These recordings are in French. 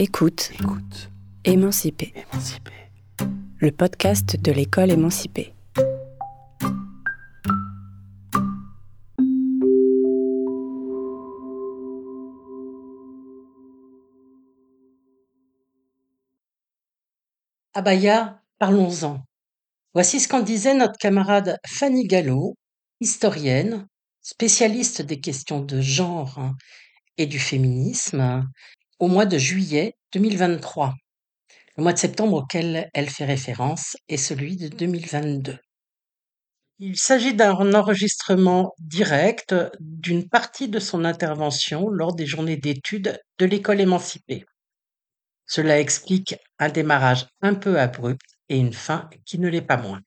Écoute. Écoute. Émancipé. Émancipé. Le podcast de l'école émancipée. Abaya, parlons-en. Voici ce qu'en disait notre camarade Fanny Gallo, historienne, spécialiste des questions de genre et du féminisme, au mois de juillet 2023. Le mois de septembre auquel elle fait référence est celui de 2022. Il s'agit d'un enregistrement direct d'une partie de son intervention lors des journées d'études de l'école émancipée. Cela explique un démarrage un peu abrupt et une fin qui ne l'est pas moins.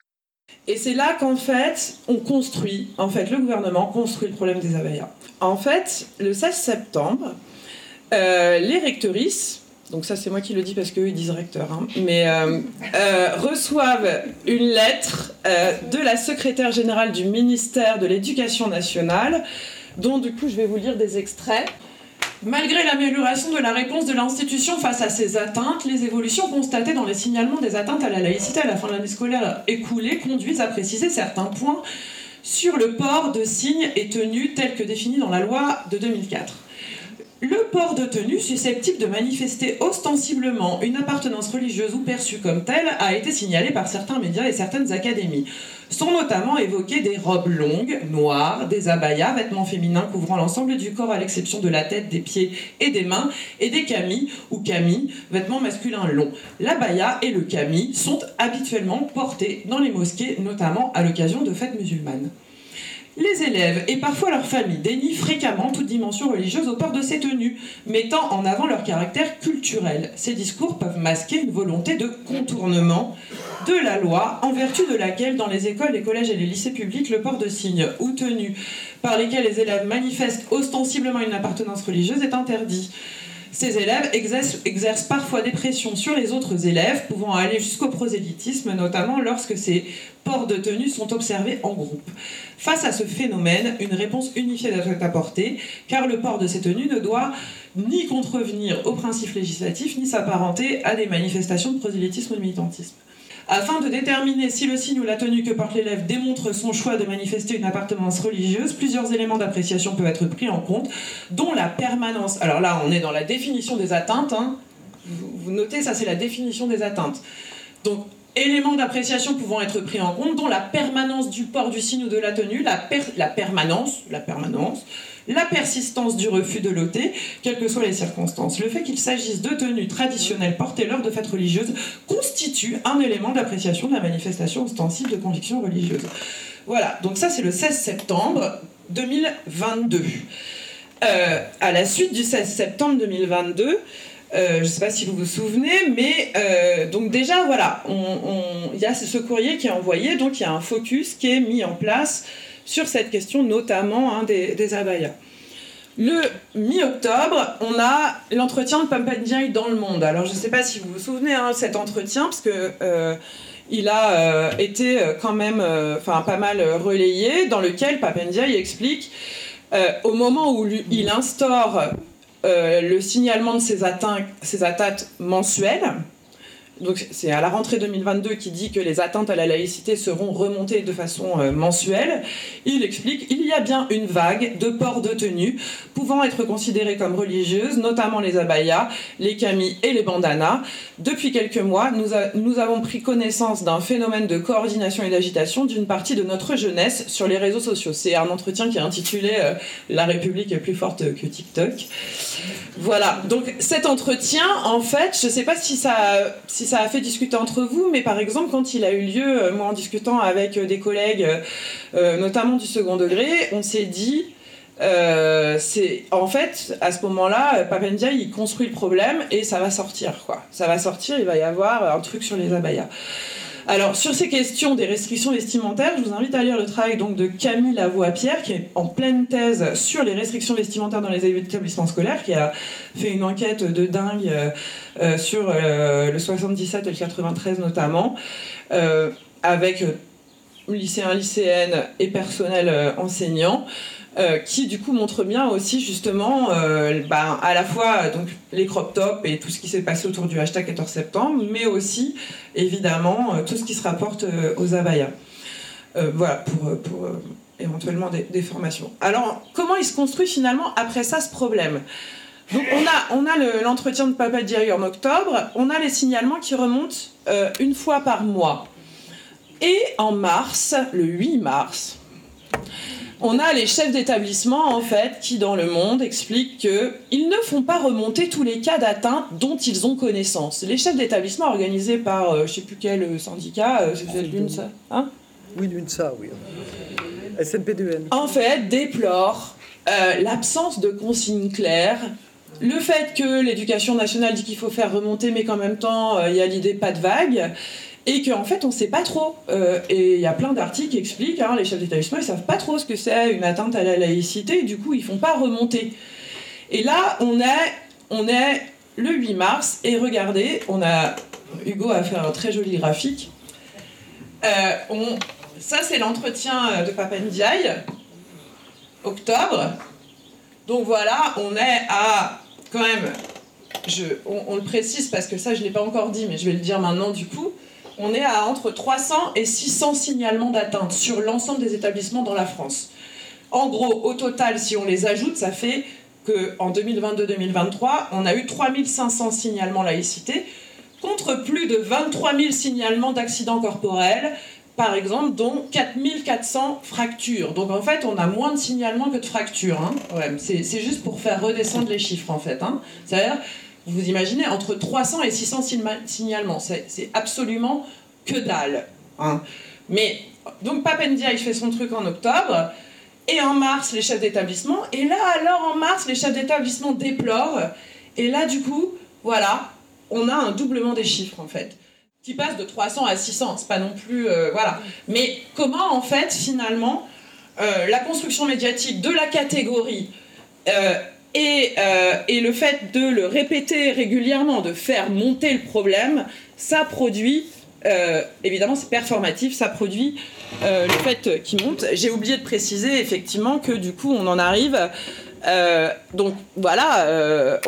Et c'est là qu'en fait, on construit, en fait, le gouvernement construit le problème des abayas. En fait, le 16 septembre, euh, les rectrices, donc ça c'est moi qui le dis parce qu'eux ils disent recteur, hein, mais euh, euh, reçoivent une lettre de la secrétaire générale du ministère de l'Éducation nationale, dont du coup je vais vous lire des extraits. Malgré l'amélioration de la réponse de l'institution face à ces atteintes, les évolutions constatées dans les signalements des atteintes à la laïcité à la fin de l'année scolaire écoulée conduisent à préciser certains points sur le port de signes et tenues tels que définis dans la loi de 2004. Le port de tenue susceptible de manifester ostensiblement une appartenance religieuse ou perçue comme telle a été signalé par certains médias et certaines académies. Sont notamment évoquées des robes longues, noires, des abayas, vêtements féminins couvrant l'ensemble du corps à l'exception de la tête, des pieds et des mains, et des camis ou camis, vêtements masculins longs. L'abaya et le camis sont habituellement portés dans les mosquées, notamment à l'occasion de fêtes musulmanes. Les élèves et parfois leurs familles dénient fréquemment toute dimension religieuse au port de ces tenues, mettant en avant leur caractère culturel. Ces discours peuvent masquer une volonté de contournement de la loi, en vertu de laquelle, dans les écoles, les collèges et les lycées publics, le port de signes ou tenues par lesquels les élèves manifestent ostensiblement une appartenance religieuse est interdit. Ces élèves exercent, parfois des pressions sur les autres élèves, pouvant aller jusqu'au prosélytisme, notamment lorsque ces ports de tenue sont observés en groupe. Face à ce phénomène, une réponse unifiée doit être apportée, car le port de ces tenues ne doit ni contrevenir aux principes législatifs, ni s'apparenter à des manifestations de prosélytisme ou de militantisme. Afin de déterminer si le signe ou la tenue que porte l'élève démontre son choix de manifester une appartenance religieuse, plusieurs éléments d'appréciation peuvent être pris en compte, dont la permanence. Alors là, on est dans la définition des atteintes. Hein. Vous, notez, ça c'est la définition des atteintes. Donc, éléments d'appréciation pouvant être pris en compte, dont la permanence du port du signe ou de la tenue, la, la permanence, la permanence, la persistance du refus de l'ôter, quelles que soient les circonstances. Le fait qu'il s'agisse de tenues traditionnelles portées lors de fêtes religieuses constitue un élément d'appréciation de la manifestation ostensible de conviction religieuse. Voilà, donc ça c'est le 16 septembre 2022. Euh, à la suite du 16 septembre 2022, euh, je ne sais pas si vous vous souvenez, mais euh, donc déjà voilà, il y a ce courrier qui est envoyé, donc il y a un focus qui est mis en place sur cette question, notamment hein, des, des, abayas. Le mi-octobre, on a l'entretien de Papandiaï dans le monde. Alors, je ne sais pas si vous vous souvenez de hein, cet entretien, parce que euh, il a été quand même pas mal relayé, dans lequel Papandiaï explique, au moment où il instaure le signalement de ces atteintes, atteintes mensuelles, donc c'est à la rentrée 2022 qui dit que les atteintes à la laïcité seront remontées de façon euh, mensuelle. Il explique il y a bien une vague de ports de tenue pouvant être considérées comme religieuses, notamment les abayas, les camis et les bandanas. Depuis quelques mois, nous, nous avons pris connaissance d'un phénomène de coordination et d'agitation d'une partie de notre jeunesse sur les réseaux sociaux. C'est un entretien qui est intitulé euh, La République est plus forte que TikTok. Voilà, donc cet entretien, en fait, je ne sais pas si ça, si ça a fait discuter entre vous, mais par exemple, quand il a eu lieu, euh, moi en discutant avec euh, des collègues, euh, notamment du second degré, on s'est dit, c'est en fait à ce moment-là, Papendia il construit le problème et ça va sortir quoi. Ça va sortir, il va y avoir un truc sur les abayas. Alors, sur ces questions des restrictions vestimentaires, je vous invite à lire le travail donc, de Camille Lavoie-Pierre, qui est en pleine thèse sur les restrictions vestimentaires dans les établissements scolaires, qui a fait une enquête de dingue euh, euh, sur euh, le 77 et le 93 notamment, avec lycéens, lycéennes et personnel enseignant. Euh, qui du coup montre bien aussi justement euh, ben, à la fois donc, les crop tops et tout ce qui s'est passé autour du hashtag 14 septembre, mais aussi évidemment tout ce qui se rapporte aux abayas. voilà, pour, pour éventuellement des, formations. Alors, comment il se construit finalement après ça ce problème? Donc on a, on a l'entretien de Papa en octobre, on a les signalements qui remontent une fois par mois. Et en mars, le 8 mars, on a les chefs d'établissement en fait qui dans le monde expliquent qu'ils ne font pas remonter tous les cas d'atteinte dont ils ont connaissance. Les chefs d'établissement organisés par je euh, je sais plus quel euh, syndicat, euh, c'est l'UNSA, hein? Oui, l'UNSA, oui. SNP2N. En fait, déplorent l'absence de consignes claires le fait que l'éducation nationale dit qu'il faut faire remonter, mais qu'en même temps, il y a l'idée pas de vague, et qu'en fait on ne sait pas trop. Euh, et il y a plein d'articles qui expliquent, hein, les chefs d'établissement ils savent pas trop ce que c'est une atteinte à la laïcité, du coup ils font pas remonter. Et là on est, on est le 8 mars, et regardez, on a Hugo a fait un très joli graphique. Euh, ça c'est l'entretien de Papa Ndiaye, octobre. Donc voilà, on est à quand même on, le précise parce que ça je ne l'ai pas encore dit, mais je vais le dire maintenant du coup on est à entre 300 et 600 signalements d'atteinte sur l'ensemble des établissements dans la France. En gros, au total, si on les ajoute, ça fait qu'en 2022-2023, on a eu 3500 signalements laïcité contre plus de 23 000 signalements d'accidents corporels, par exemple, dont 4400 fractures. Donc en fait, on a moins de signalements que de fractures. Hein. c'est juste pour faire redescendre les chiffres, en fait. Hein. C'est-à-dire, vous imaginez, entre 300 et 600 signalements. C'est absolument que dalle. Hein. Mais, donc Papendia, il fait son truc en octobre. Et en mars, les chefs d'établissement. Et là, alors, en mars, les chefs d'établissement déplorent. Et là, du coup, voilà, on a un doublement des chiffres, en fait. Qui passe de 300 à 600. C'est pas non plus. Euh, voilà. Mais comment, en fait, finalement, euh, la construction médiatique de la catégorie euh, et, euh, et, le fait de le répéter régulièrement, de faire monter le problème, ça produit, euh, évidemment c'est performatif, ça produit euh, le fait qu'il monte. J'ai oublié de préciser effectivement que du coup on en arrive. donc voilà,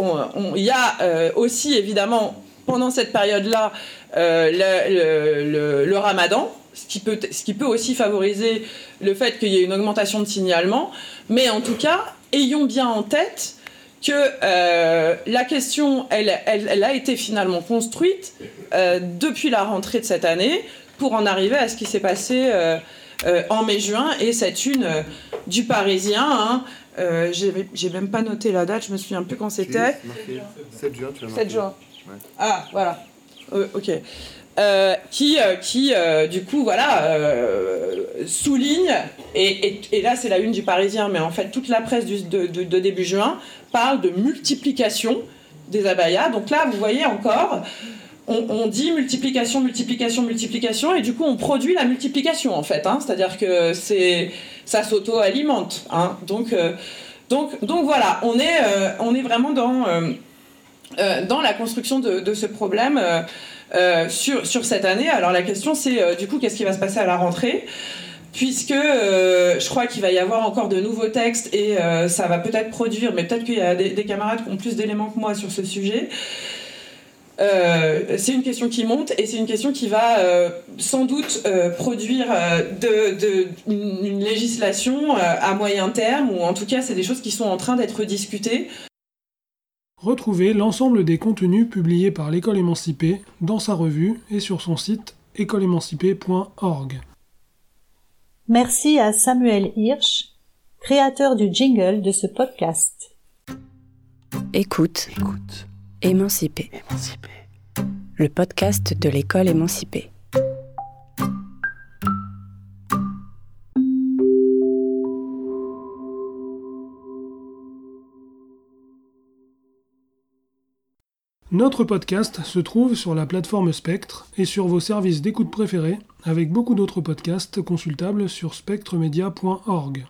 il y a aussi évidemment pendant cette période-là le, le, le, ramadan, ce qui, peut, ce qui peut aussi favoriser le fait qu'il y ait une augmentation de signalement. Mais en tout cas, ayons bien en tête que euh, la question, elle, elle, a été finalement construite euh, depuis la rentrée de cette année pour en arriver à ce qui s'est passé euh, en mai-juin et cette une du Parisien. Hein, J'ai même pas noté la date, je me souviens plus quand c'était. 7 juin, tu 7 juin. Ah, voilà. ok. Euh, qui, euh, qui euh, du coup, voilà, souligne, et, là c'est la une du Parisien, mais en fait toute la presse de, début juin parle de multiplication des abayas. Donc là, vous voyez encore, on, dit multiplication, multiplication, multiplication, et du coup on produit la multiplication en fait. Hein, C'est-à-dire que ça s'auto-alimente. Hein, donc, donc, donc voilà, on est, on est vraiment dans, dans la construction de, ce problème. Euh, sur, sur cette année. Alors la question c'est euh, du coup qu'est-ce qui va se passer à la rentrée? Puisque euh, je crois qu'il va y avoir encore de nouveaux textes et ça va peut-être produire, mais peut-être qu'il y a des, camarades qui ont plus d'éléments que moi sur ce sujet. c'est une question qui monte et c'est une question qui va sans doute produire de, de, une législation à moyen terme, ou en tout cas c'est des choses qui sont en train d'être discutées. Retrouvez l'ensemble des contenus publiés par l'école émancipée dans sa revue et sur son site écoleémancipée.org. Merci à Samuel Hirsch, créateur du jingle de ce podcast. Écoute, écoute, émancipé. Le podcast de l'école émancipée. Notre podcast se trouve sur la plateforme Spectre et sur vos services d'écoute préférés, avec beaucoup d'autres podcasts consultables sur spectremedia.org.